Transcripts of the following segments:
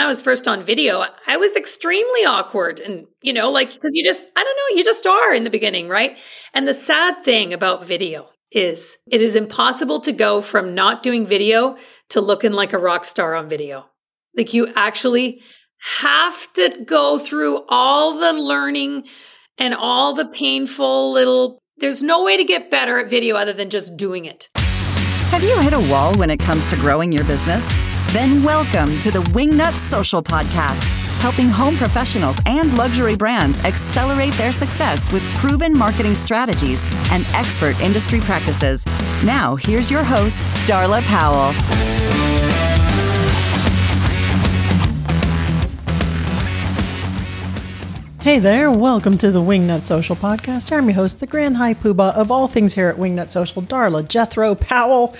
when I was first on video, I was extremely awkward and, you know, like, because you just, I don't know, you just are in the beginning, right? And the sad thing about video is it is impossible to go from not doing video to looking like a rock star on video. Like, you actually have to go through all the learning and all the painful little, there's no way to get better at video other than just doing it. Have you hit a wall when it comes to growing your business? Then welcome to the Wingnut Social Podcast, helping home professionals and luxury brands accelerate their success with proven marketing strategies and expert industry practices. Now, here's your host, Darla Powell. Hey there, welcome to the Wingnut Social Podcast. I'm your host, the Grand High Poobah of all things here at Wingnut Social, Darla Jethro Powell.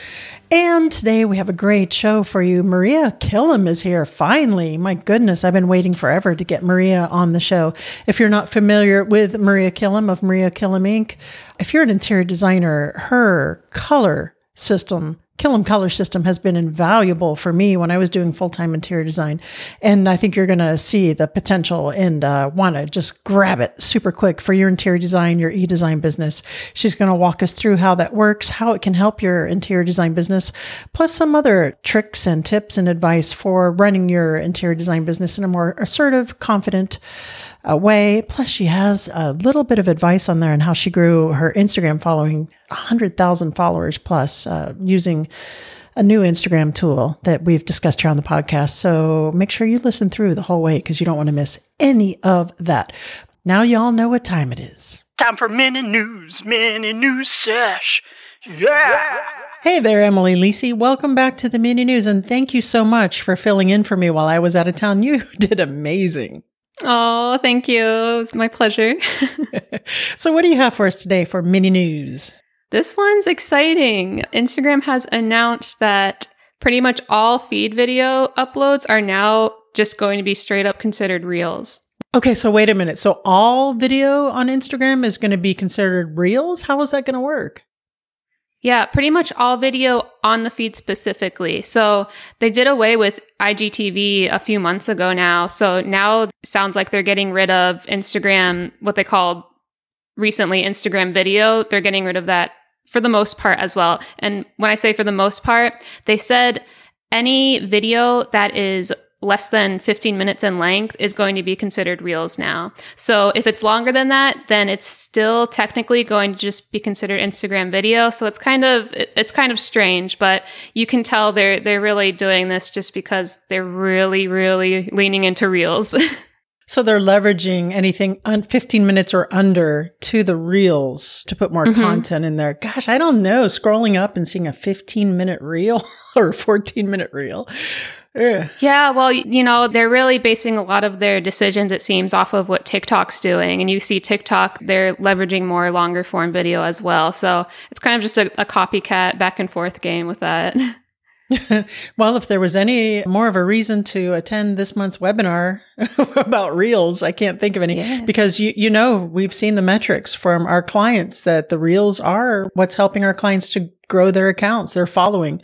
And today we have a great show for you. Maria Killam is here finally. My goodness, I've been waiting forever to get Maria on the show. If you're not familiar with Maria Killam of Maria Killam Inc., if you're an interior designer, her color system Killam color system has been invaluable for me when I was doing full time interior design. And I think you're going to see the potential and uh, want to just grab it super quick for your interior design, your e design business. She's going to walk us through how that works, how it can help your interior design business, plus some other tricks and tips and advice for running your interior design business in a more assertive, confident, uh, way. Plus, she has a little bit of advice on there on how she grew her Instagram following 100,000 followers plus uh, using a new Instagram tool that we've discussed here on the podcast. So make sure you listen through the whole way because you don't want to miss any of that. Now, y'all know what time it is. Time for mini news, mini news sesh. Yeah. Hey there, Emily Lisi. Welcome back to the mini news, and thank you so much for filling in for me while I was out of town. You did amazing. Oh, thank you. It was my pleasure. so, what do you have for us today for mini news? This one's exciting. Instagram has announced that pretty much all feed video uploads are now just going to be straight up considered reels. Okay, so wait a minute. So, all video on Instagram is going to be considered reels? How is that going to work? Yeah, pretty much all video on the feed specifically. So they did away with IGTV a few months ago now. So now sounds like they're getting rid of Instagram, what they called recently Instagram video. They're getting rid of that for the most part as well. And when I say for the most part, they said any video that is less than 15 minutes in length is going to be considered reels now. So if it's longer than that, then it's still technically going to just be considered Instagram video. So it's kind of it's kind of strange, but you can tell they're they're really doing this just because they're really really leaning into reels. So they're leveraging anything on 15 minutes or under to the reels to put more mm-hmm. content in there. Gosh, I don't know. Scrolling up and seeing a 15 minute reel or 14 minute reel yeah. Yeah. Well, you know, they're really basing a lot of their decisions, it seems, off of what TikTok's doing. And you see TikTok, they're leveraging more longer form video as well. So it's kind of just a, a copycat back and forth game with that. well, if there was any more of a reason to attend this month's webinar about reels, I can't think of any yeah. because you, you know, we've seen the metrics from our clients that the reels are what's helping our clients to grow their accounts, their following.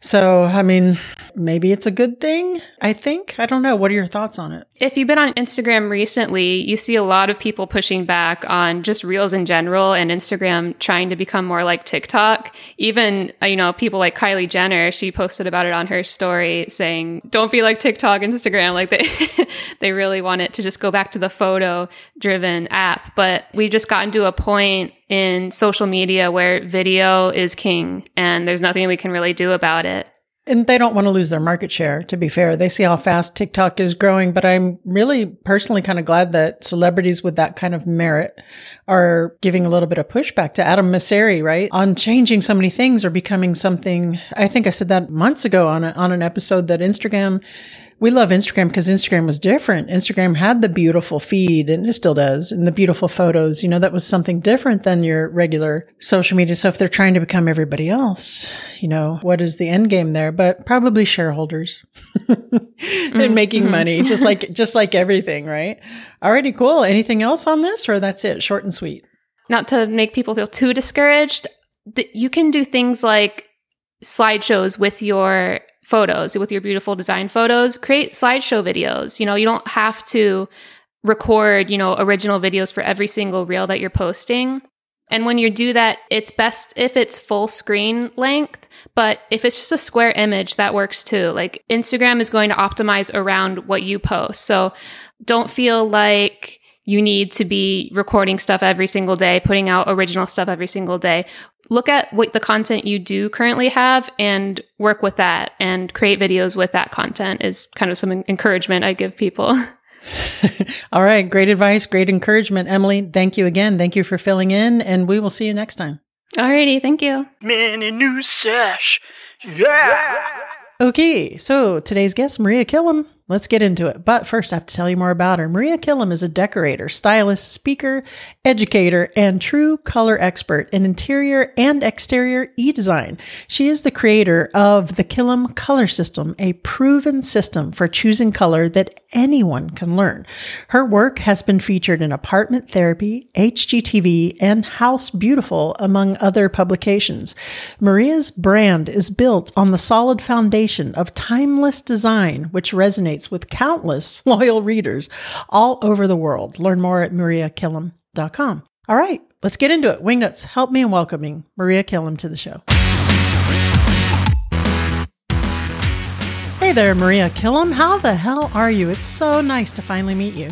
So, I mean, maybe it's a good thing. I think. I don't know. What are your thoughts on it? If you've been on Instagram recently, you see a lot of people pushing back on just reels in general and Instagram trying to become more like TikTok. Even, uh, you know, people like Kylie Jenner, she posted about it on her story saying, don't be like TikTok, Instagram. Like they, they really want it to just go back to the photo driven app. But we've just gotten to a point in social media where video is king and there's nothing we can really do about it. And they don't want to lose their market share, to be fair. They see how fast TikTok is growing, but I'm really personally kind of glad that celebrities with that kind of merit are giving a little bit of pushback to Adam Mosseri, right? On changing so many things or becoming something. I think I said that months ago on, a, on an episode that Instagram we love Instagram because Instagram was different. Instagram had the beautiful feed and it still does and the beautiful photos. You know, that was something different than your regular social media. So if they're trying to become everybody else, you know, what is the end game there? But probably shareholders and mm-hmm. making mm-hmm. money, just like, just like everything, right? Alrighty, cool. Anything else on this or that's it? Short and sweet. Not to make people feel too discouraged. You can do things like slideshows with your photos with your beautiful design photos, create slideshow videos. You know, you don't have to record, you know, original videos for every single reel that you're posting. And when you do that, it's best if it's full screen length, but if it's just a square image, that works too. Like Instagram is going to optimize around what you post. So don't feel like you need to be recording stuff every single day, putting out original stuff every single day. Look at what the content you do currently have and work with that and create videos with that content is kind of some encouragement I give people. All right. Great advice. Great encouragement. Emily, thank you again. Thank you for filling in, and we will see you next time. Alrighty. Thank you. Mini new sash. Yeah. Okay. So today's guest, Maria Killam. Let's get into it. But first, I have to tell you more about her. Maria Killam is a decorator, stylist, speaker, educator, and true color expert in interior and exterior e design. She is the creator of the Killam Color System, a proven system for choosing color that anyone can learn. Her work has been featured in Apartment Therapy, HGTV, and House Beautiful, among other publications. Maria's brand is built on the solid foundation of timeless design, which resonates with countless loyal readers all over the world. Learn more at mariakillam.com. All right, let's get into it. Wingnuts, help me in welcoming Maria Killam to the show. Hey there, Maria Killam. How the hell are you? It's so nice to finally meet you.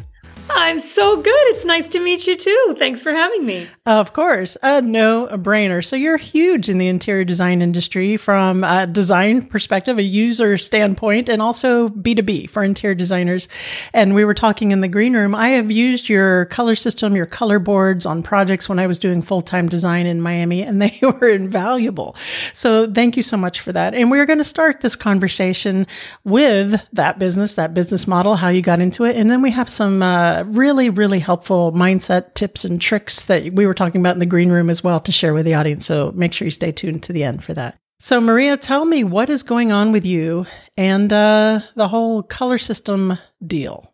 I'm so good. It's nice to meet you too. Thanks for having me. Of course, a no brainer. So you're huge in the interior design industry from a design perspective, a user standpoint, and also B2B for interior designers. And we were talking in the green room. I have used your color system, your color boards on projects when I was doing full time design in Miami, and they were invaluable. So thank you so much for that. And we're going to start this conversation with that business, that business model, how you got into it. And then we have some, uh, really, really helpful mindset tips and tricks that we were talking about in the green room as well to share with the audience. So make sure you stay tuned to the end for that. So, Maria, tell me what is going on with you and uh, the whole color system deal.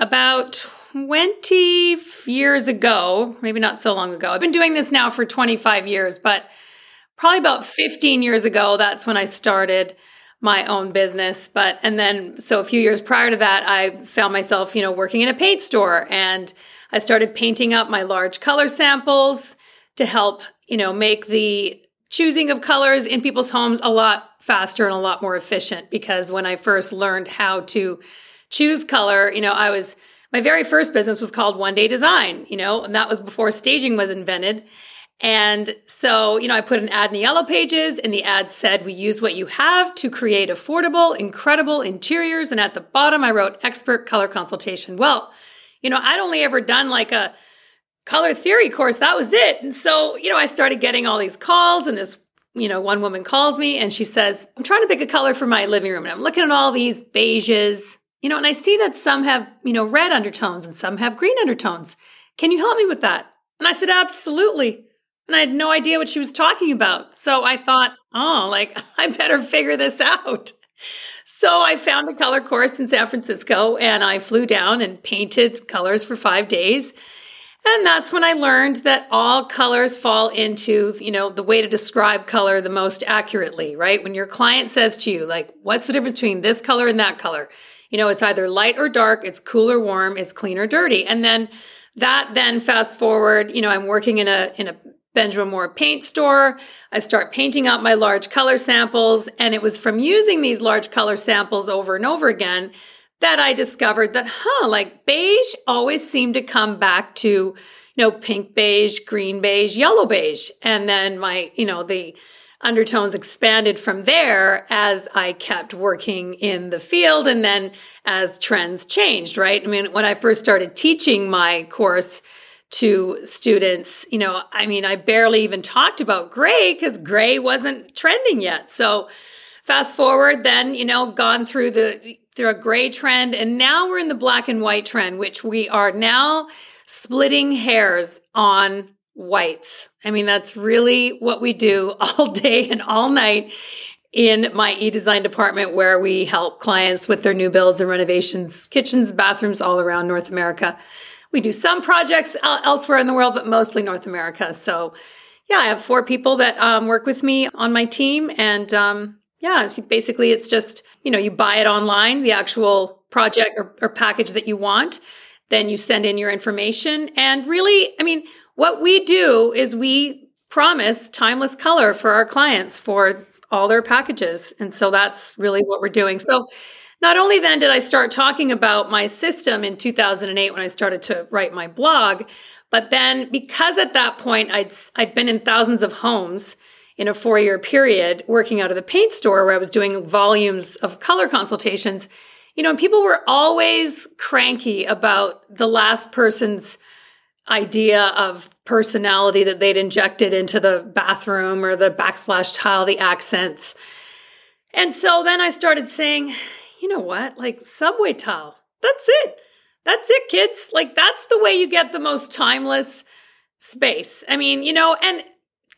About 20 years ago, maybe not so long ago, I've been doing this now for 25 years, but probably about 15 years ago, that's when I started my own business. But, and then, so a few years prior to that, I found myself, you know, working in a paint store and I started painting up my large color samples to help, you know, make the choosing of colors in people's homes a lot faster and a lot more efficient. Because when I first learned how to choose color, you know, I was, my very first business was called One Day Design, you know, and that was before staging was invented. And so, you know, I put an ad in the yellow pages, and the ad said, We use what you have to create affordable, incredible interiors. And at the bottom, I wrote expert color consultation. Well, you know, I'd only ever done like a color theory course. That was it. And so, you know, I started getting all these calls, and this, you know, one woman calls me and she says, I'm trying to pick a color for my living room. And I'm looking at all these beiges, you know, and I see that some have, you know, red undertones and some have green undertones. Can you help me with that? And I said, Absolutely. And I had no idea what she was talking about. So I thought, oh, like, I better figure this out. So I found a color course in San Francisco and I flew down and painted colors for five days. And that's when I learned that all colors fall into, you know, the way to describe color the most accurately, right? When your client says to you, like, what's the difference between this color and that color? You know, it's either light or dark, it's cool or warm, it's clean or dirty. And then that then fast forward, you know, I'm working in a in a Benjamin Moore paint store. I start painting out my large color samples. And it was from using these large color samples over and over again that I discovered that, huh, like beige always seemed to come back to, you know, pink beige, green beige, yellow beige. And then my, you know, the undertones expanded from there as I kept working in the field and then as trends changed, right? I mean, when I first started teaching my course, to students. You know, I mean, I barely even talked about gray because gray wasn't trending yet. So fast forward, then, you know, gone through the through a gray trend, and now we're in the black and white trend, which we are now splitting hairs on whites. I mean, that's really what we do all day and all night in my e-design department where we help clients with their new builds and renovations, kitchens, bathrooms all around North America. We do some projects elsewhere in the world, but mostly North America. So, yeah, I have four people that um, work with me on my team, and um, Yeah, basically it's just, you know, you buy it online, the actual project or, or package that you want. Then you send in your information. And really, I mean, what we do is we promise timeless color for our clients for all their packages. And so that's really what we're doing. So not only then did I start talking about my system in 2008 when I started to write my blog, but then because at that point I'd I'd been in thousands of homes in a 4-year period working out of the paint store where I was doing volumes of color consultations, you know, and people were always cranky about the last person's idea of personality that they'd injected into the bathroom or the backsplash tile, the accents. And so then I started saying, you know what? Like subway tile. That's it. That's it, kids. Like that's the way you get the most timeless space. I mean, you know, and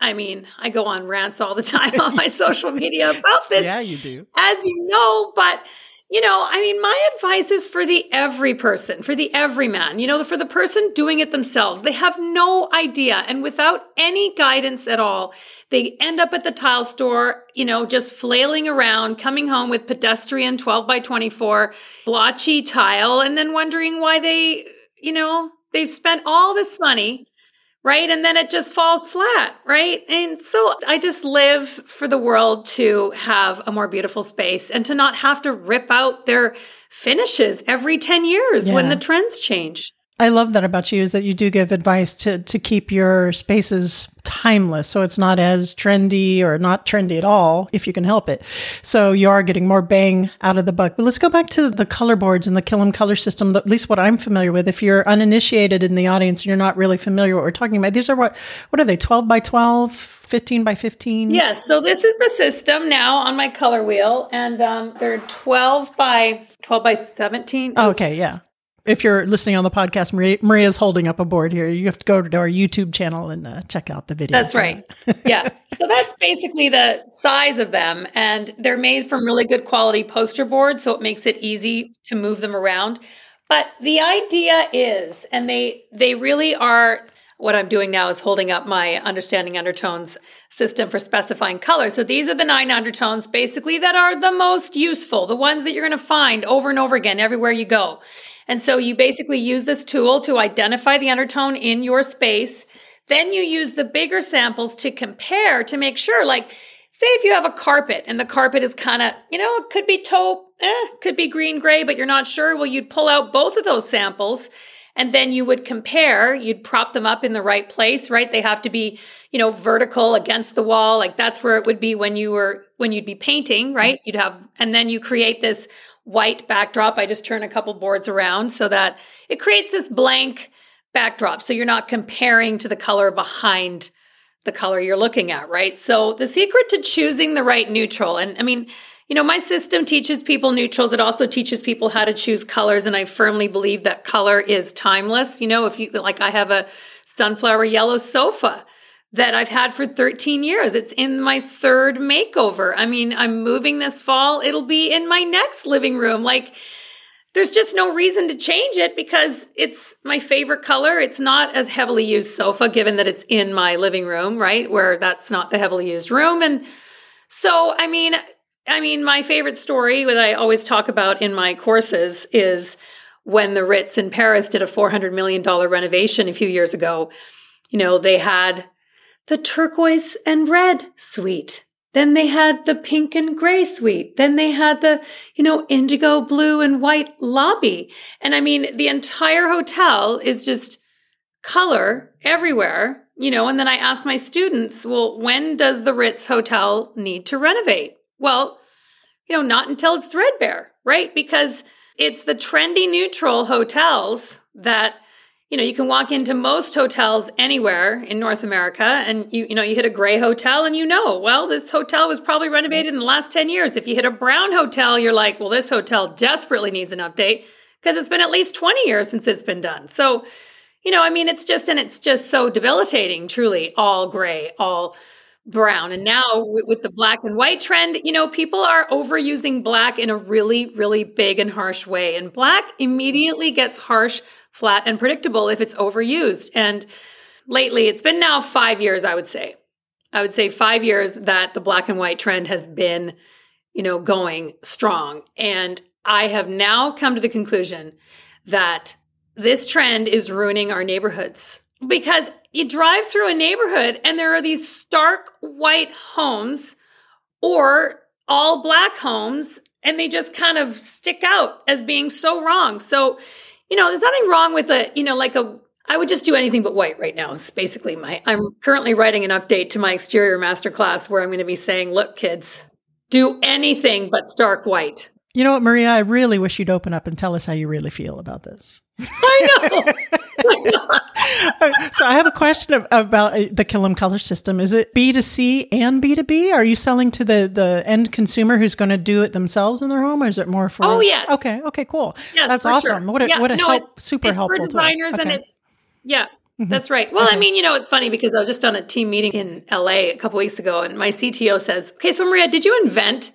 I mean, I go on rants all the time on my social media about this. Yeah, you do. As you know, but you know, I mean, my advice is for the every person, for the everyman, you know, for the person doing it themselves. They have no idea. And without any guidance at all, they end up at the tile store, you know, just flailing around, coming home with pedestrian 12 by 24 blotchy tile, and then wondering why they, you know, they've spent all this money right? And then it just falls flat, right? And so I just live for the world to have a more beautiful space and to not have to rip out their finishes every 10 years yeah. when the trends change. I love that about you is that you do give advice to to keep your spaces timeless so it's not as trendy or not trendy at all if you can help it. So you are getting more bang out of the buck. But let's go back to the color boards and the Killam color system, at least what I'm familiar with. If you're uninitiated in the audience and you're not really familiar what we're talking about, these are what what are they? 12 by 12, 15 by 15? Yes, so this is the system now on my color wheel and um, they're 12 by 12 by 17. Oh, okay, yeah if you're listening on the podcast, Maria, Maria's holding up a board here. You have to go to our YouTube channel and uh, check out the video. That's right. yeah. So that's basically the size of them. And they're made from really good quality poster board. So it makes it easy to move them around. But the idea is, and they they really are what I'm doing now is holding up my understanding undertones system for specifying color. So these are the nine undertones basically that are the most useful, the ones that you're going to find over and over again everywhere you go. And so you basically use this tool to identify the undertone in your space. Then you use the bigger samples to compare to make sure, like, say if you have a carpet and the carpet is kind of, you know, it could be taupe, eh, could be green gray, but you're not sure. Well, you'd pull out both of those samples and then you would compare, you'd prop them up in the right place, right? They have to be, you know, vertical against the wall. Like that's where it would be when you were, when you'd be painting, right? You'd have, and then you create this white backdrop. I just turn a couple boards around so that it creates this blank backdrop. So you're not comparing to the color behind the color you're looking at, right? So the secret to choosing the right neutral, and I mean, you know, my system teaches people neutrals. It also teaches people how to choose colors. And I firmly believe that color is timeless. You know, if you like, I have a sunflower yellow sofa that I've had for 13 years. It's in my third makeover. I mean, I'm moving this fall. It'll be in my next living room. Like, there's just no reason to change it because it's my favorite color. It's not as heavily used sofa, given that it's in my living room, right? Where that's not the heavily used room. And so, I mean, I mean, my favorite story that I always talk about in my courses is when the Ritz in Paris did a $400 million renovation a few years ago. You know, they had the turquoise and red suite. Then they had the pink and gray suite. Then they had the, you know, indigo blue and white lobby. And I mean, the entire hotel is just color everywhere, you know. And then I asked my students, well, when does the Ritz Hotel need to renovate? Well, you know, not until it's threadbare, right? Because it's the trendy neutral hotels that you know, you can walk into most hotels anywhere in North America and you you know, you hit a gray hotel and you know, well, this hotel was probably renovated in the last 10 years. If you hit a brown hotel, you're like, well, this hotel desperately needs an update because it's been at least 20 years since it's been done. So, you know, I mean, it's just and it's just so debilitating, truly, all gray, all brown. And now with the black and white trend, you know, people are overusing black in a really, really big and harsh way. And black immediately gets harsh flat and predictable if it's overused. And lately, it's been now five years, I would say. I would say five years that the black and white trend has been you know, going strong. And I have now come to the conclusion that this trend is ruining our neighborhoods because you drive through a neighborhood and there are these stark white homes or all black homes and they just kind of stick out as being so wrong. So, you know, there's nothing wrong with a, you know, like a I would just do anything but white right now. It's basically my I'm currently writing an update to my exterior masterclass where I'm going to be saying, "Look, kids, do anything but stark white." You know what, Maria? I really wish you'd open up and tell us how you really feel about this. I know. so I have a question about uh, the Killam color system. Is it B2C and B2B? Are you selling to the, the end consumer who's going to do it themselves in their home or is it more for Oh yes. Okay, okay, cool. Yes, That's awesome. Sure. What a yeah. what a no, help, it's, super it's helpful for designers and it's yeah. Mhm. That's right. Well, Okay. I mean, you know, it's funny because I was just on a team meeting in LA a couple weeks ago, and my CTO says, "Okay, so Maria, did you invent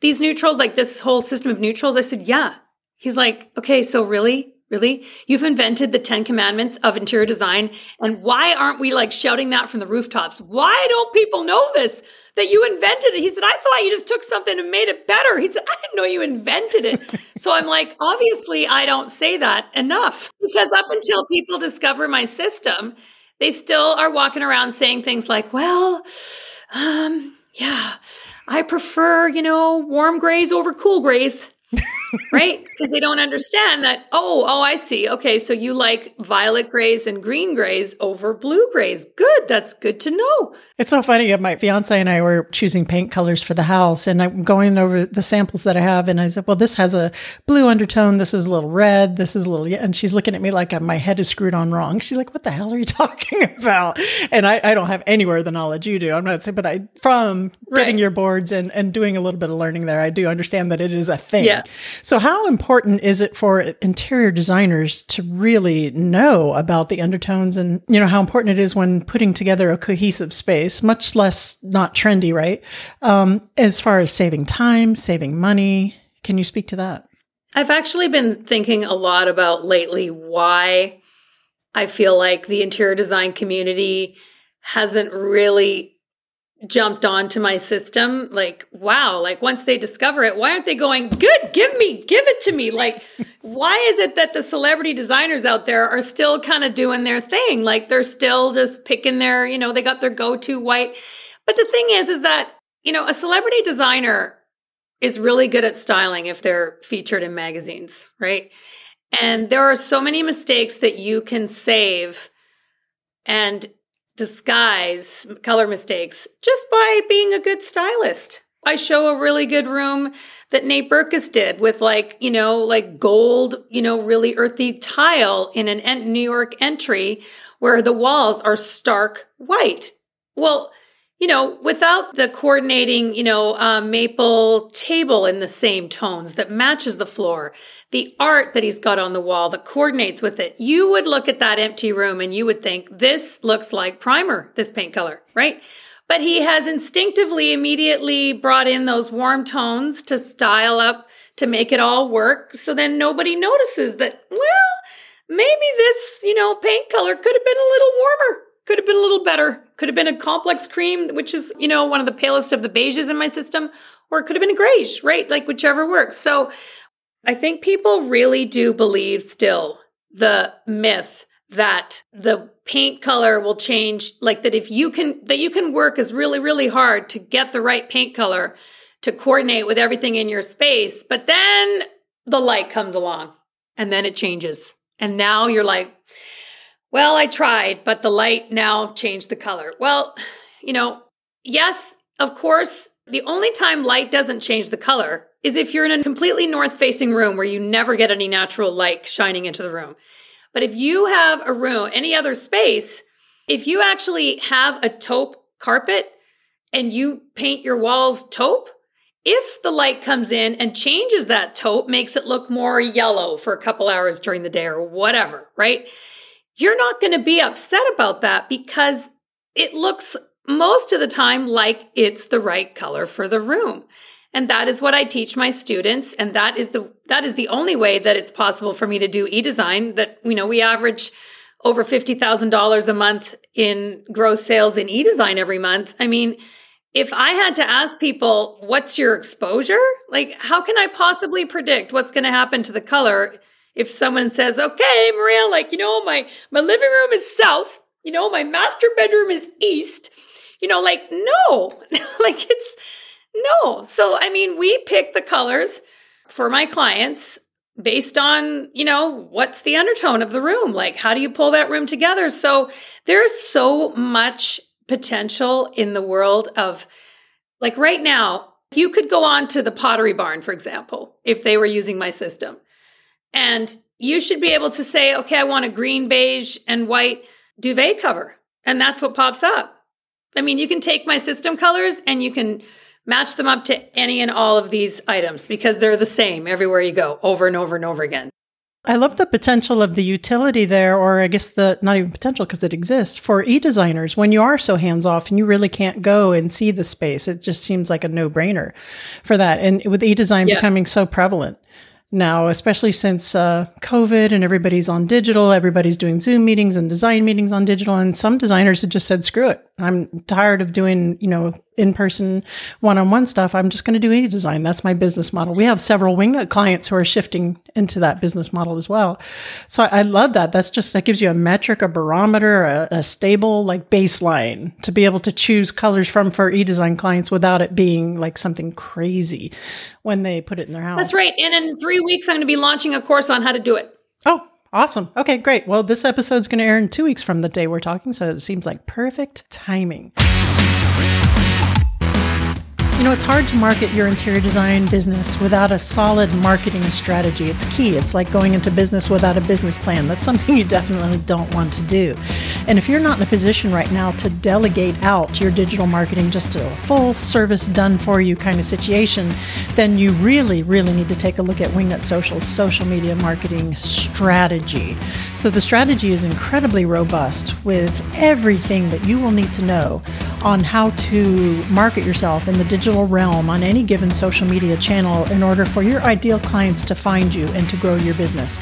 these neutrals, like this whole system of neutrals?" I said, "Yeah." He's like, "Okay, so really, really, you've invented the Ten Commandments of interior design, and why aren't we like shouting that from the rooftops? Why don't people know this?" That you invented it. He said, I thought you just took something and made it better. He said, I didn't know you invented it. so I'm like, obviously, I don't say that enough because up until people discover my system, they still are walking around saying things like, well, um, yeah, I prefer, you know, warm grays over cool grays. right? Because they don't understand that, oh, oh, I see. Okay, so you like violet grays and green grays over blue grays. Good. That's good to know. It's so funny. Uh, my fiance and I were choosing paint colors for the house, and I'm going over the samples that I have, and I said, "Well, this has a blue undertone. This is a little red. This is a little." And she's looking at me like my head is screwed on wrong. She's like, "What the hell are you talking about?" And I, I don't have anywhere the knowledge you do. I'm not saying, but I from getting your boards and and doing a little bit of learning there, I do understand that it is a thing. Yeah. So, how important is it for interior designers to really know about the undertones and, you know, how important it is when putting together a cohesive space, much less not trendy, right? Um, as far as saving time, saving money. Can you speak to that? I've actually been thinking a lot about lately why I feel like the interior design community hasn't really jumped onto my system. Like, wow, like once they discover it, why aren't they going, good, give me, give it to me? Like, why is it that the celebrity designers out there are still kind of doing their thing? Like, they're still just picking their, you know, they got their go to white. But the thing is, is that, you know, a celebrity designer is really good at styling if they're featured in magazines, right? And there are so many mistakes that you can save and disguise color mistakes just by being a good stylist. I show a really good room that Nate Berkus did with like, you know, like gold, you know, really earthy tile in an New York entry where the walls are stark white. Well, you know, without the coordinating, you know, uh, maple table in the same tones that matches the floor, the art that he's got on the wall that coordinates with it, you would look at that empty room and you would think, this looks like primer, this paint color, right? But he has instinctively immediately brought in those warm tones to style up to make it all work. So then nobody notices that, well, maybe this, you know, paint color could have been a little warmer, could have been a little better, could have been a complex cream, which is, you know, one of the palest of the beiges in my system, or it could have been a grayish, right? Like whichever works. So I think people really do believe still the myth that the paint color will change like that if you can that you can work is really really hard to get the right paint color to coordinate with everything in your space but then the light comes along and then it changes and now you're like well i tried but the light now changed the color well you know yes of course the only time light doesn't change the color is if you're in a completely north facing room where you never get any natural light shining into the room but if you have a room, any other space, if you actually have a taupe carpet and you paint your walls taupe, if the light comes in and changes that taupe, makes it look more yellow for a couple hours during the day or whatever, right? You're not going to be upset about that because it looks most of the time like it's the right color for the room. And that is what I teach my students. And that is the that is the only way that it's possible for me to do e-design. That you know, we average over fifty thousand dollars a month in gross sales in e-design every month. I mean, if I had to ask people, what's your exposure? Like, how can I possibly predict what's going to happen to the color if someone says, okay, Maria, like, you know, my, my living room is south, you know, my master bedroom is east, you know, like, no, like it's no. So, I mean, we pick the colors for my clients based on, you know, what's the undertone of the room? Like, how do you pull that room together? So, there's so much potential in the world of, like, right now, you could go on to the pottery barn, for example, if they were using my system. And you should be able to say, okay, I want a green, beige, and white duvet cover. And that's what pops up. I mean, you can take my system colors and you can match them up to any and all of these items because they're the same everywhere you go over and over and over again. I love the potential of the utility there, or I guess the not even potential because it exists for e designers when you are so hands off and you really can't go and see the space. It just seems like a no brainer for that. And with e design yeah. becoming so prevalent, now, especially since uh, COVID and everybody's on digital, everybody's doing Zoom meetings and design meetings on digital, and some designers have just said, "Screw it, I'm tired of doing you know in person one on one stuff. I'm just going to do e design. That's my business model." We have several Wingnut clients who are shifting into that business model as well. So I, I love that. That's just that gives you a metric, a barometer, a, a stable like baseline to be able to choose colors from for e design clients without it being like something crazy when they put it in their house. That's right. And in three weeks, I'm going to be launching a course on how to do it. Awesome. Okay, great. Well, this episode's going to air in two weeks from the day we're talking. So it seems like perfect timing. You know, it's hard to market your interior design business without a solid marketing strategy. It's key. It's like going into business without a business plan. That's something you definitely don't want to do. And if you're not in a position right now to delegate out your digital marketing just to a full service done for you kind of situation, then you really, really need to take a look at Wingnut Social's social media marketing strategy. So the strategy is incredibly robust with everything that you will need to know on how to market yourself in the digital digital realm on any given social media channel in order for your ideal clients to find you and to grow your business.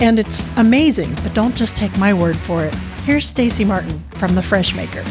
And it's amazing, but don't just take my word for it. Here's Stacy Martin from The Fresh Maker.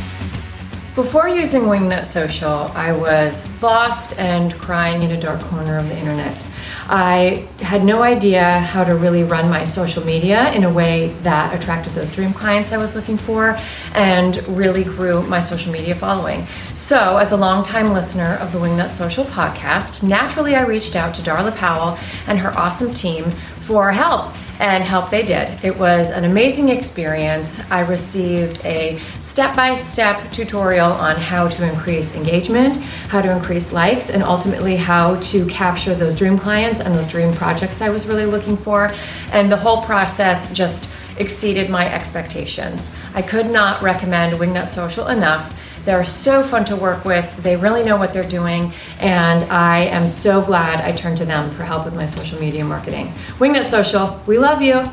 Before using Wingnut Social, I was lost and crying in a dark corner of the internet. I had no idea how to really run my social media in a way that attracted those dream clients I was looking for and really grew my social media following. So, as a longtime listener of the Wingnut Social podcast, naturally I reached out to Darla Powell and her awesome team for help and help they did. It was an amazing experience. I received a step by step tutorial on how to increase engagement, how to increase likes, and ultimately how to capture those dream clients and those dream projects I was really looking for. And the whole process just exceeded my expectations. I could not recommend Wingnut Social enough. They're so fun to work with. They really know what they're doing, and I am so glad I turned to them for help with my social media marketing. Wingnut Social, we love you.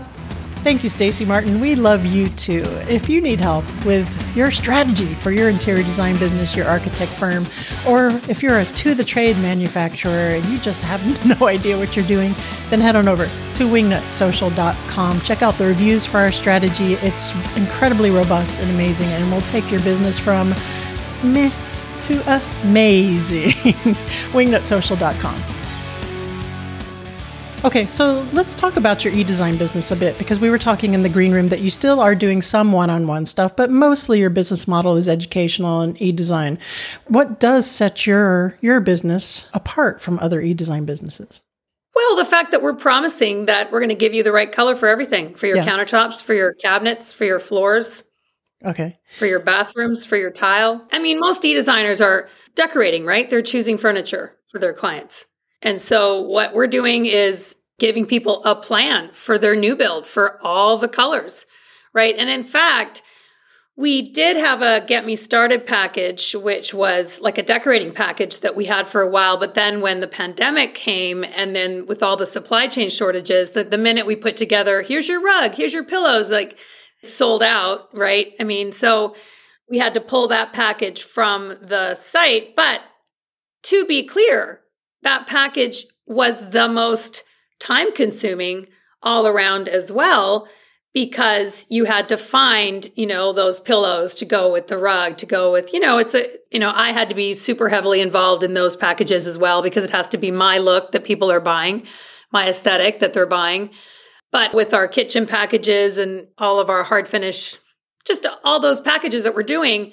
Thank you, Stacy Martin. We love you too. If you need help with your strategy for your interior design business, your architect firm, or if you're a to the trade manufacturer and you just have no idea what you're doing, then head on over to wingnutsocial.com. Check out the reviews for our strategy. It's incredibly robust and amazing, and we'll take your business from meh to amazing. wingnutsocial.com. Okay, so let's talk about your e-design business a bit because we were talking in the green room that you still are doing some one-on-one stuff, but mostly your business model is educational and e-design. What does set your your business apart from other e-design businesses? Well, the fact that we're promising that we're going to give you the right color for everything, for your yeah. countertops, for your cabinets, for your floors, Okay. For your bathrooms, for your tile. I mean, most e designers are decorating, right? They're choosing furniture for their clients. And so what we're doing is giving people a plan for their new build for all the colors, right? And in fact, we did have a get me started package, which was like a decorating package that we had for a while. But then when the pandemic came and then with all the supply chain shortages, that the minute we put together, here's your rug, here's your pillows, like sold out, right? I mean, so we had to pull that package from the site. But to be clear, that package was the most time consuming all around as well because you had to find, you know, those pillows to go with the rug, to go with, you know, it's a, you know, I had to be super heavily involved in those packages as well because it has to be my look that people are buying, my aesthetic that they're buying. But with our kitchen packages and all of our hard finish, just all those packages that we're doing,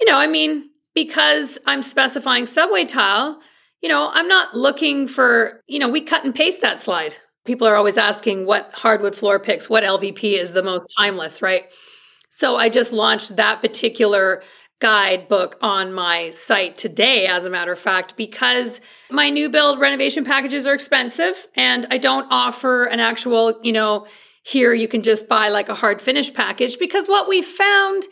you know, I mean, because I'm specifying subway tile, you know, I'm not looking for, you know, we cut and paste that slide people are always asking what hardwood floor picks, what LVP is the most timeless, right? So I just launched that particular guidebook on my site today, as a matter of fact, because my new build renovation packages are expensive and I don't offer an actual, you know, here you can just buy like a hard finish package because what we found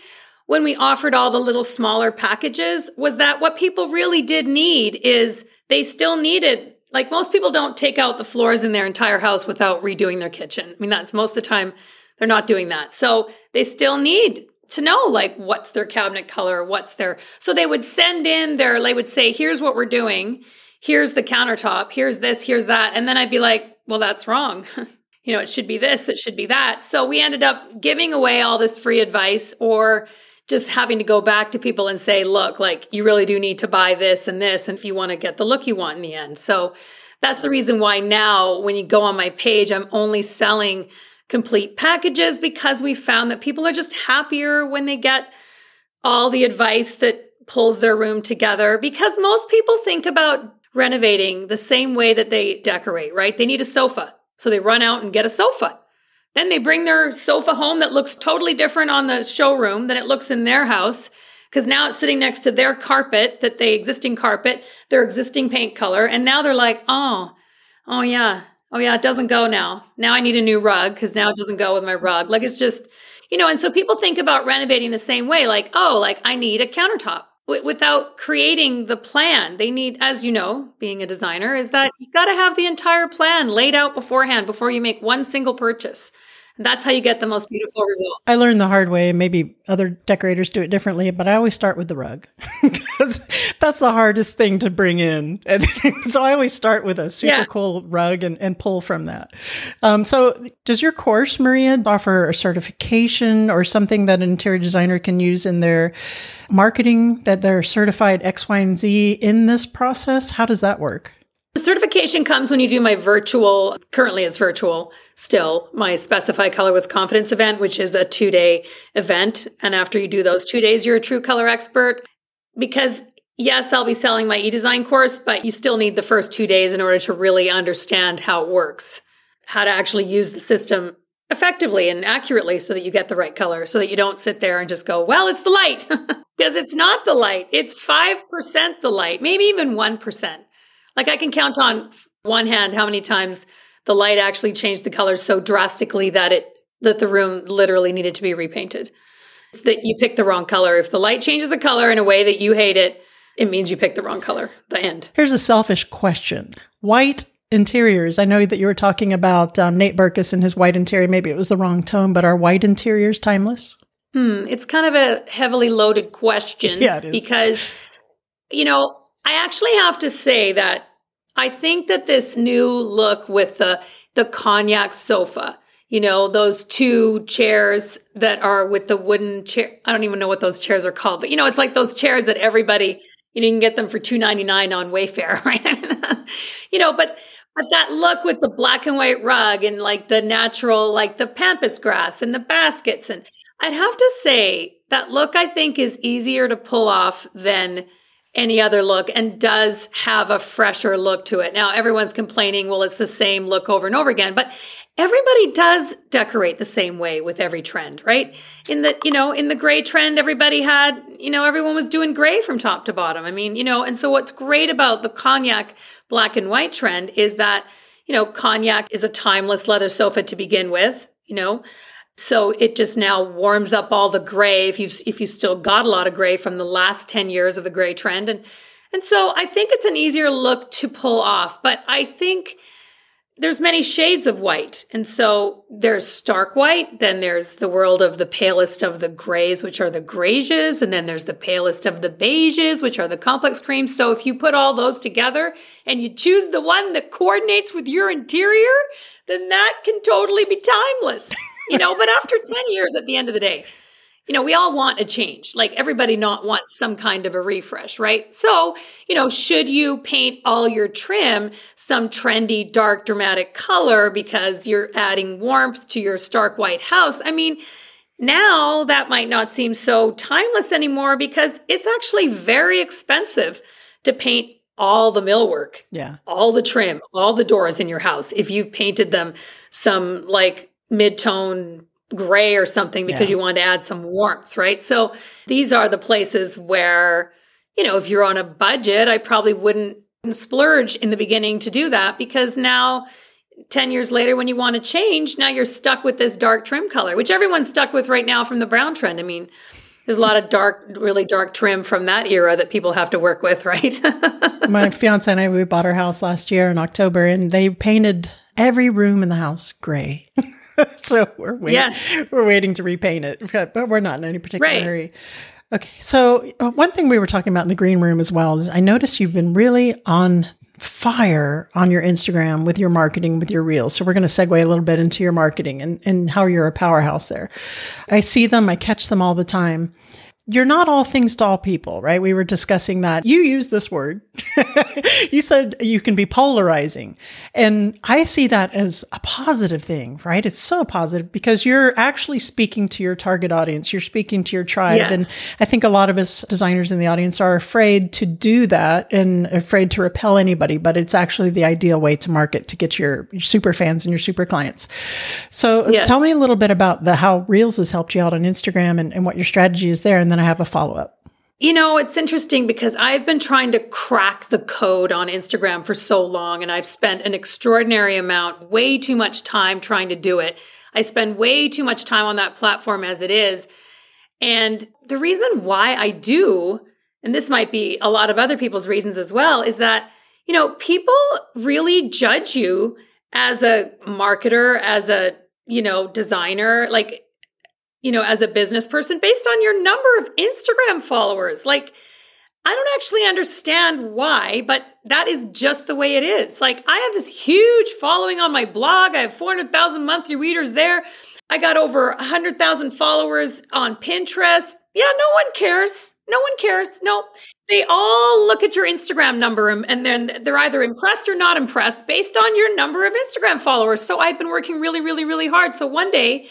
when we offered all the little smaller packages was that what people really did need is they still needed like most people don't take out the floors in their entire house without redoing their kitchen. I mean, that's most of the time they're not doing that. So they still need to know like what's their cabinet color, what's their so they would send in their they would say, here's what we're doing, here's the countertop, here's this, here's that. And then I'd be like, well, that's wrong. you know, it should be this, it should be that. So we ended up giving away all this free advice or just having to go back to people and say, look, like you really do need to buy this and this, and if you want to get the look you want in the end. So that's the reason why now, when you go on my page, I'm only selling complete packages because we found that people are just happier when they get all the advice that pulls their room together because most people think about renovating the same way that they decorate, right? They need a sofa. So they run out and get a sofa. Then they bring their sofa home that looks totally different on the showroom than it looks in their house because now it's sitting next to their carpet that they existing carpet, their existing paint color, and now they're like, "Oh, oh yeah. Oh yeah, it doesn't go now. Now I need a new rug because now it doesn't go with my rug." Like it's just, you know, and so people think about renovating the same way like, "Oh, like I need a countertop." without creating the plan. They need, as you know, being a designer, is that you got to have the entire plan laid out beforehand before you make one single purchase. That's how you get the most beautiful result. I learned the hard way. Maybe other decorators do it differently, but I always start with the rug because that's the hardest thing to bring in. And so I always start with a super yeah. cool rug and, and pull from that. Um, so, does your course, Maria, offer a certification or something that an interior designer can use in their marketing that they're certified X, Y, and Z in this process? How does that work? The certification comes when you do my virtual, currently it's virtual still, my Specify Color with Confidence event, which is a two day event. And after you do those two days, you're a true color expert. Because yes, I'll be selling my e design course, but you still need the first two days in order to really understand how it works, how to actually use the system effectively and accurately so that you get the right color, so that you don't sit there and just go, well, it's the light. because it's not the light, it's 5% the light, maybe even 1%. Like I can count on one hand how many times the light actually changed the colors so drastically that it that the room literally needed to be repainted. It's that you picked the wrong color. If the light changes the color in a way that you hate it, it means you picked the wrong color. The end. Here's a selfish question: White interiors. I know that you were talking about um, Nate Berkus and his white interior. Maybe it was the wrong tone, but are white interiors timeless? Hmm. It's kind of a heavily loaded question. yeah, it is. Because, you know, I actually have to say that I think that this new look with the the cognac sofa, you know, those two chairs that are with the wooden chair. I don't even know what those chairs are called, but you know, it's like those chairs that everybody, you know, you can get them for two ninety nine on Wayfair, right? you know, but but that look with the black and white rug and like the natural, like the pampas grass and the baskets, and I'd have to say that look I think is easier to pull off than any other look and does have a fresher look to it. Now, everyone's complaining, well, it's the same look over and over again, but everybody does decorate the same way with every trend, right? In the, you know, in the gray trend, everybody had, you know, everyone was doing gray from top to bottom. I mean, you know, and so what's great about the cognac black and white trend is that, you know, cognac is a timeless leather sofa to begin with, you know, so it just now warms up all the gray if you if you still got a lot of gray from the last 10 years of the gray trend and and so I think it's an easier look to pull off, but I think there's many shades of white. And so there's stark white, then there's the world of the palest of the grays, which are the greiges, and then there's the palest of the beiges, which are the complex creams. So if you put all those together and you choose the one that coordinates with your interior, then that can totally be timeless. you know, but after 10 years at the end of the day, you know, we all want a change. Like everybody not wants some kind of a refresh, right? So, you know, should you paint all your trim some trendy, dark, dramatic color because you're adding warmth to your stark white house? I mean, now that might not seem so timeless anymore because it's actually very expensive to paint all the millwork. Yeah. All the trim, all the doors in your house. If you've painted them some like mid-tone gray or something because Yeah. you want to add some warmth, right? So these are the places where, you know, if you're on a budget, I probably wouldn't splurge in the beginning to do that because now 10 years later when you want to change, now you're stuck with this dark trim color, which everyone's stuck with right now from the brown trend. I mean, there's a lot of dark, really dark trim from that era that people have to work with, right? My fiance and I, we bought our house last year in October and they painted every room in the house gray. so we're waiting, Yes. we're waiting to repaint it, but but we're not in any particular Right. hurry. Okay. So uh, one thing we were talking about in the green room as well is I noticed you've been really on fire on your Instagram with your marketing, with your reels. So we're going to segue a little bit into your marketing and, and how you're a powerhouse there. I see them, I catch them all the time. You're not all things to all people, right? We were discussing that. You use this word. you said you can be polarizing. And I see that as a positive thing, right? It's so positive because you're actually speaking to your target audience. You're speaking to your tribe. Yes. And I think a lot of us designers in the audience are afraid to do that and afraid to repel anybody, but it's actually the ideal way to market to get your, your super fans and your super clients. So Yes. tell me a little bit about the how Reels has helped you out on Instagram and, and what your strategy is there. And then I have a follow up. You know, it's interesting because I've been trying to crack the code on Instagram for so long, and I've spent an extraordinary amount, way too much time trying to do it. I spend way too much time on that platform as it is. And the reason why I do, and this might be a lot of other people's reasons as well, is that, you know, people really judge you as a marketer, as a, you know, designer. Like, you know, as a business person based on your number of Instagram followers. Like, I don't actually understand why, but that is just the way it is. Like, I have this huge following on my blog. I have 400,000 monthly readers there. I got over 100,000 followers on Pinterest. Yeah, no one cares. No one cares. No, they all look at your Instagram number and- then they're either impressed or not impressed based on your number of Instagram followers. So I've been working really, really, really hard. So one day,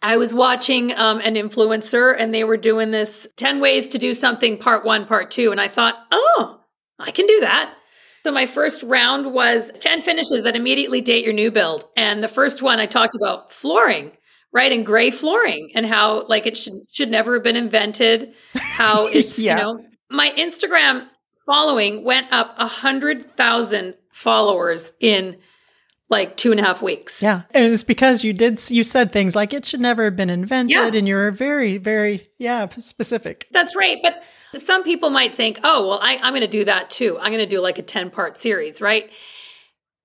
I was watching um, an influencer and they were doing this 10 ways to do something part one, part two. And I thought, oh, I can do that. So my first round was 10 finishes that immediately date your new build. And the first one I talked about flooring, right? And gray flooring and how like it should should never have been invented. How it's, Yeah. you know, my Instagram following went up a hundred thousand followers in like two and a half weeks. Yeah. And it's because you did, you said things like it should never have been invented. Yeah. And you're very, very, yeah, specific. That's right. But some people might think, oh, well, I, I'm going to do that too. I'm going to do like a 10 part series, right?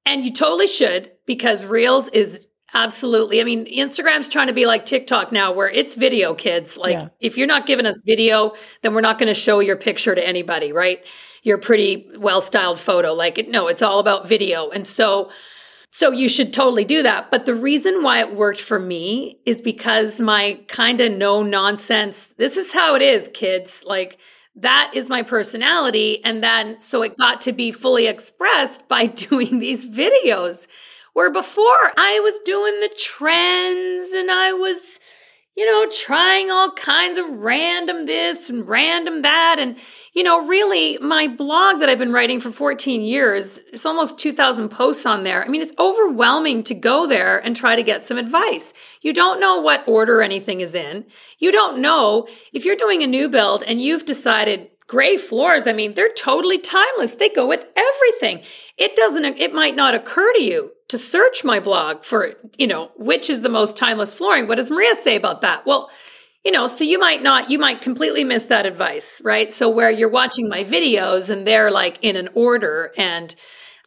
And you totally should because Reels is absolutely, I mean, Instagram's trying to be like TikTok now where it's video, kids. Like, Yeah. if you're not giving us video, then we're not going to show your picture to anybody, right? Your pretty well styled photo. Like, no, it's all about video. And so, so you should totally do that. But the reason why it worked for me is because my kind of no nonsense, this is how it is, kids. Like that is my personality. And then so it got to be fully expressed by doing these videos. Where before I was doing the trends and I was, you know, trying all kinds of random this and random that. And, you know, really my blog that I've been writing for 14 years, it's almost 2,000 posts on there. I mean, it's overwhelming to go there and try to get some advice. You don't know what order anything is in. You don't know if you're doing a new build and you've decided gray floors, I mean, they're totally timeless. They go with everything. It doesn't, it might not occur to you to search my blog for, you know, which is the most timeless flooring. What does Maria say about that? Well, you know, so you might not, you might completely miss that advice, right? So where you're watching my videos and they're like in an order and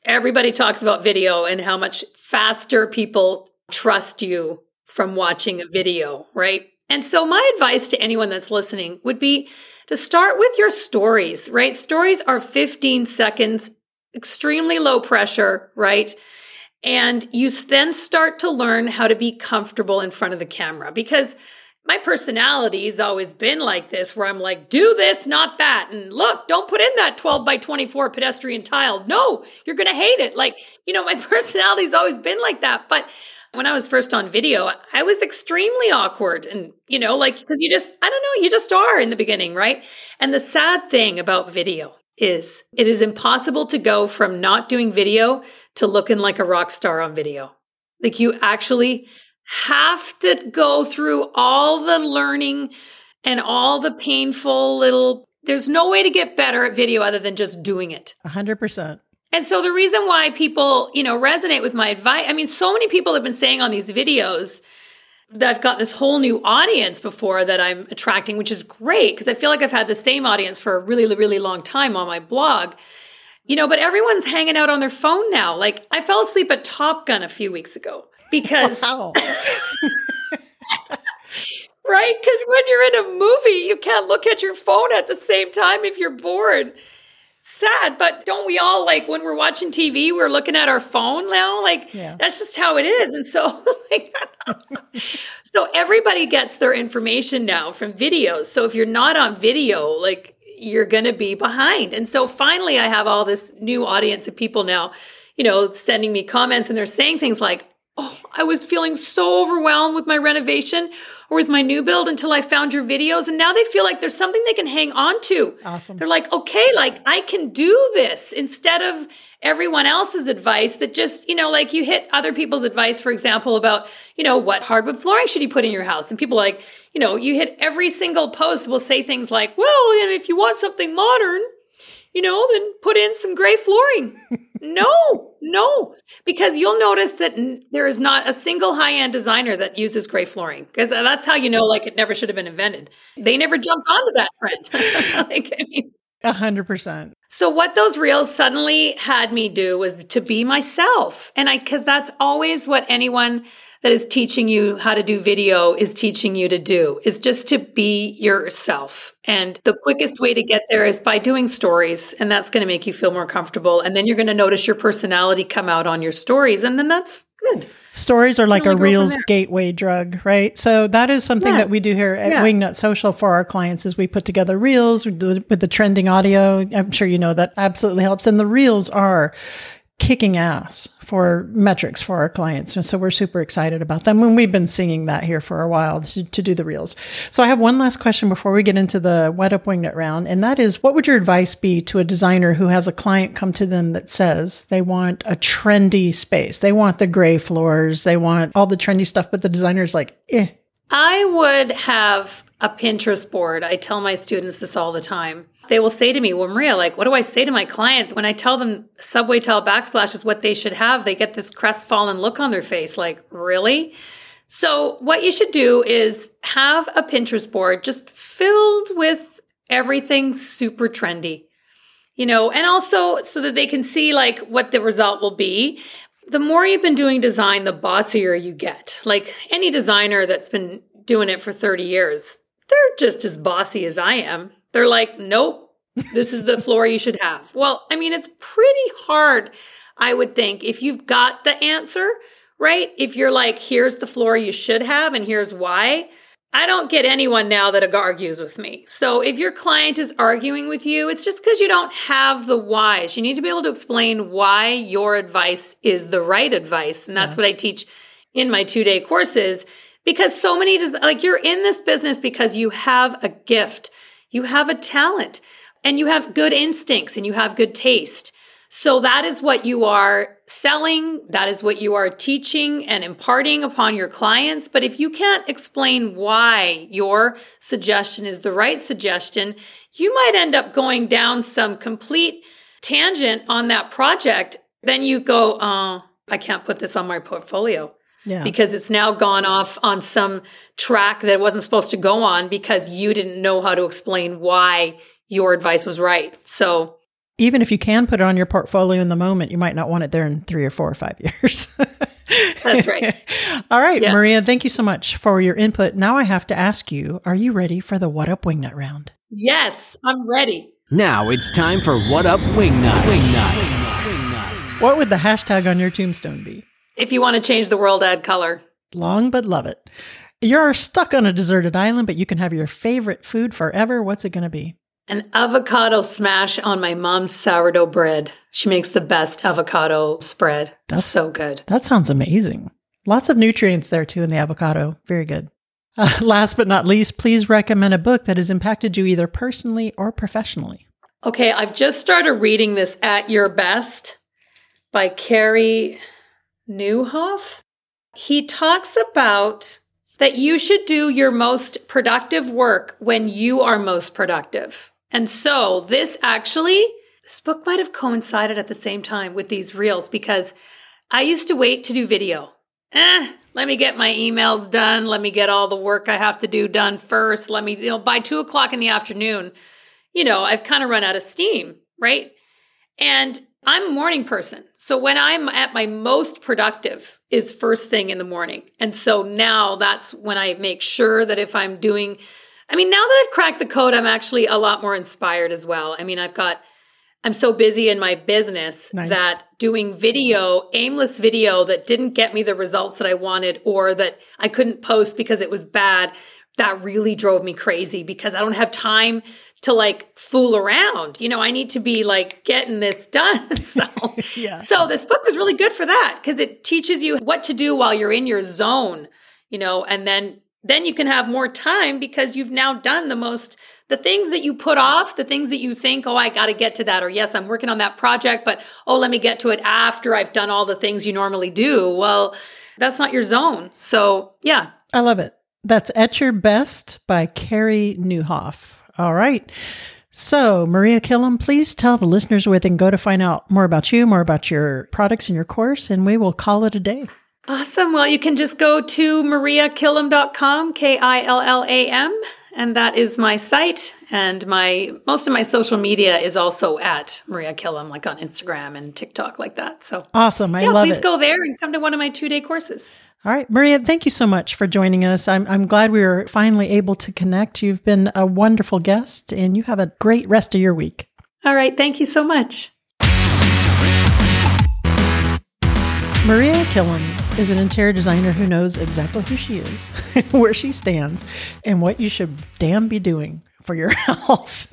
everybody talks about video and how much faster people trust you from watching a video, right? And so my advice to anyone that's listening would be to start with your stories, right? Stories are 15 seconds, extremely low pressure, right? And you then start to learn how to be comfortable in front of the camera because my personality has always been like this, where I'm like, do this, not that. And look, don't put in that 12 by 24 pedestrian tile. No, you're going to hate it. Like, you know, my personality's always been like that. But when I was first on video, I was extremely awkward and, you know, like, because you just, I don't know, you just are in the beginning, right? And the sad thing about video is it is impossible to go from not doing video to looking like a rock star on video. Like, you actually have to go through all the learning and all the painful little, there's no way to get better at video other than just doing it. 100%. And so the reason why people, you know, resonate with my advice, I mean, so many people have been saying on these videos I've got this whole new audience before that I'm attracting, which is great because I feel like I've had the same audience for a really, really long time on my blog. You know, but everyone's hanging out on their phone now. Like I fell asleep at Top Gun a few weeks ago because Wow. right? Because when you're in a movie, you can't look at your phone at the same time if you're bored. Sad, but don't we all like when we're watching TV, we're looking at our phone now? Like Yeah. that's just how it is. And so like so everybody gets their information now from videos. So if you're not on video, like you're going to be behind. And so finally I have all this new audience of people now, you know, sending me comments and they're saying things like, "Oh, I was feeling so overwhelmed with my renovation or with my new build until I found your videos and now they feel like there's something they can hang on to." Awesome. They're like, "Okay, like I can do this instead of everyone else's advice that just, you know, like you hit other people's advice, for example, about, you know, what hardwood flooring should you put in your house? And people like, you know, you hit every single post will say things like, well, if you want something modern, you know, then put in some gray flooring. no, no, because you'll notice that n- there is not a single high end designer that uses gray flooring because that's how you know, like, it never should have been invented. They never jumped onto that trend. like, I mean, 100%. so what those reels suddenly had me do was to be myself. And I cuz that's always what anyone that is teaching you how to do video is teaching you to do is just to be yourself. And the quickest way to get there is by doing stories and that's going to make you feel more comfortable and then you're going to notice your personality come out on your stories and then that's good. Stories are like a Reels gateway drug, right? So that is something Yes. that we do here at Yeah. Wingnut Social for our clients is we put together Reels with the trending audio. I'm sure you know that absolutely helps. And the Reels are kicking ass for metrics for our clients. And so we're super excited about them. And we've been singing that here for a while to, to do the Reels. So I have one last question before we get into the What Up Wingnut round. And that is, what would your advice be to a designer who has a client come to them that says they want a trendy space? They want the gray floors. They want all the trendy stuff, but the designer's like, eh. I would have a Pinterest board. I tell my students this all the time. They will say to me, Well, Maria, like, what do I say to my client when I tell them subway tile backsplash is what they should have? They get this crestfallen look on their face, like, really? So, what you should do is have a Pinterest board just filled with everything super trendy, you know, and also so that they can see like what the result will be the more you've been doing design, the bossier you get. Like any designer that's been doing it for 30 years, they're just as bossy as I am. They're like, nope, this is the floor you should have. Well, I mean, it's pretty hard, I would think, if you've got the answer, right? If you're like, here's the floor you should have, and here's why. I don't get anyone now that argues with me. So if your client is arguing with you, it's just because you don't have the whys. You need to be able to explain why your advice is the right advice. And that's what I teach in my two day courses because so many, des- like you're in this business because you have a gift, you have a talent, and you have good instincts and you have good taste. So that is what you are selling. That is what you are teaching and imparting upon your clients. But if you can't explain why your suggestion is the right suggestion, you might end up going down some complete tangent on that project. Then you go, oh, I can't put this on my portfolio Yeah. because it's now gone off on some track that it wasn't supposed to go on because you didn't know how to explain why your advice was right. So Even if you can put it on your portfolio in the moment, you might not want it there in three or four or five years. That's right. All right, Yeah. Maria, thank you so much for your input. Now I have to ask you, are you ready for the What Up Wingnut round? Yes, I'm ready. Now it's time for What Up Wingnut. Wingnut. What would the hashtag on your tombstone be? If you want to change the world, add color. Long but love it. You're stuck on a deserted island, but you can have your favorite food forever. What's it going to be? An avocado smash on my mom's sourdough bread. She makes the best avocado spread. That's so good. That sounds amazing. Lots of nutrients there too in the avocado. Very good. Uh, last but not least, please recommend a book that has impacted you either personally or professionally. Okay, I've just started reading this At Your Best by Carey Nieuwhof. He talks about that you should do your most productive work when you are most productive. And so this actually, this book might have coincided at the same time with these reels because I used to wait to do video. Eh, let me get my emails done. Let me get all the work I have to do done first. Let me, you know, by two o'clock in the afternoon, you know, I've kind of run out of steam, right? And I'm a morning person. So when I'm at my most productive is first thing in the morning. And so now that's when I make sure that if I'm doing I mean, now that I've cracked the code, I'm actually a lot more inspired as well. I mean, I've got, I'm so busy in my business nice. that doing video, aimless video that didn't get me the results that I wanted or that I couldn't post because it was bad, that really drove me crazy because I don't have time to like fool around. You know, I need to be like getting this done. so, yeah. so this book was really good for that because it teaches you what to do while you're in your zone, you know, and then then you can have more time because you've now done the most the things that you put off the things that you think oh i got to get to that or yes i'm working on that project but oh let me get to it after i've done all the things you normally do well that's not your zone so yeah i love it that's at your best by carey nieuwhof all right so, Maria Killam, please tell the listeners where they can go to find out more about you, more about your products and your course, and we will call it a day. Awesome. Well, you can just go to mariakillam.com, K I L L A M, and that is my site. And my most of my social media is also at Maria Killam, like on Instagram and TikTok, like that. So awesome. I yeah, love please it. Please go there and come to one of my two day courses. All right, Maria, thank you so much for joining us. I'm, I'm glad we were finally able to connect. You've been a wonderful guest, and you have a great rest of your week. All right. Thank you so much. Maria Killam is an interior designer who knows exactly who she is, where she stands, and what you should damn be doing for your house.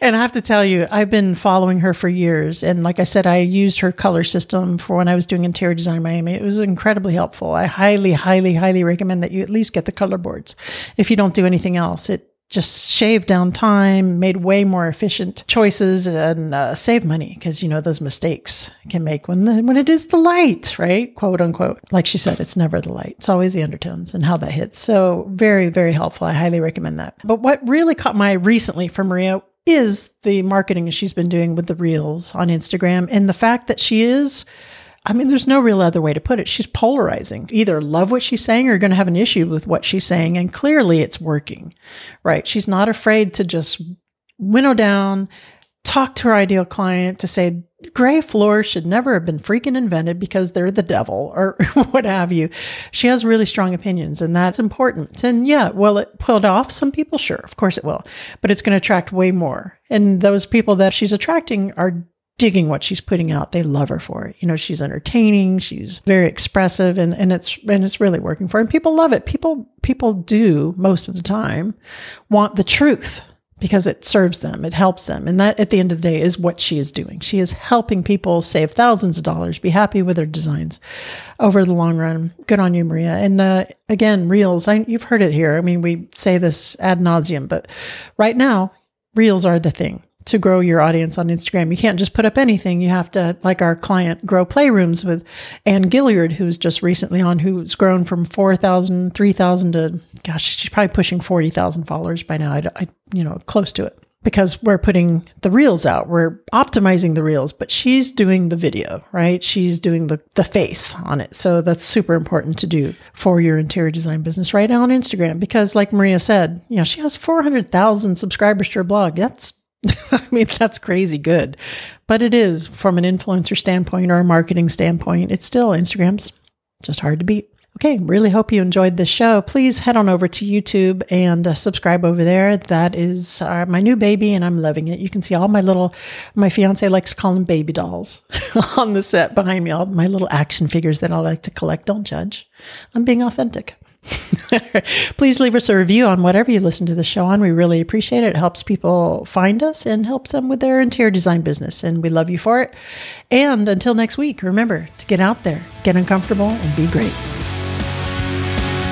and I have to tell you, I've been following her for years. And like I said, I used her color system for when I was doing interior design in Miami. It was incredibly helpful. I highly, highly, highly recommend that you at least get the color boards if you don't do anything else. It just shaved down time, made way more efficient choices, and uh, save money because you know those mistakes can make when the, when it is the light, right? Quote unquote. Like she said, it's never the light; it's always the undertones and how that hits. So very, very helpful. I highly recommend that. But what really caught my recently from Maria is the marketing she's been doing with the reels on Instagram and the fact that she is I mean, there's no real other way to put it. She's polarizing. Either love what she's saying or you're going to have an issue with what she's saying. And clearly it's working, right? She's not afraid to just winnow down, talk to her ideal client to say, gray floors should never have been freaking invented because they're the devil or what have you. She has really strong opinions and that's important. And yeah, will it pull off some people? Sure, of course it will, but it's going to attract way more. And those people that she's attracting are digging what she's putting out. They love her for it. You know, she's entertaining, she's very expressive and, and it's and it's really working for her. And people love it. People people do most of the time want the truth because it serves them, it helps them. And that at the end of the day is what she is doing. She is helping people save thousands of dollars, be happy with their designs over the long run. Good on you, Maria. And uh, again, Reels, I, you've heard it here. I mean, we say this ad nauseum, but right now, Reels are the thing to grow your audience on Instagram. You can't just put up anything. You have to, like our client, grow playrooms with Anne Gilliard, who's just recently on, who's grown from 4,000, 3,000 to, gosh, she's probably pushing 40,000 followers by now. I, I, you know, close to it because we're putting the reels out. We're optimizing the reels, but she's doing the video, right? She's doing the, the face on it. So that's super important to do for your interior design business right now on Instagram. Because like Maria said, you know, she has 400,000 subscribers to her blog. That's I mean, that's crazy good. But it is from an influencer standpoint or a marketing standpoint, it's still Instagram's just hard to beat. Okay, really hope you enjoyed this show. Please head on over to YouTube and uh, subscribe over there. That is uh, my new baby, and I'm loving it. You can see all my little, my fiance likes to call them baby dolls on the set behind me, all my little action figures that I like to collect. Don't judge. I'm being authentic. Please leave us a review on whatever you listen to the show on. We really appreciate it. It helps people find us and helps them with their interior design business. And we love you for it. And until next week, remember to get out there, get uncomfortable, and be great.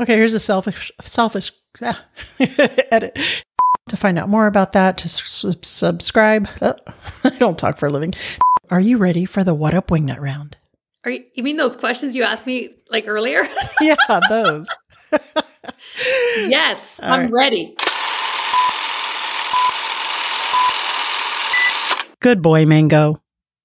Okay, here's a selfish, selfish ah, edit. To find out more about that, just s- subscribe. Oh, I don't talk for a living. Are you ready for the What Up Wingnut round? Are you, you mean those questions you asked me like earlier? Yeah, those. yes, All I'm right. ready. Good boy, Mango.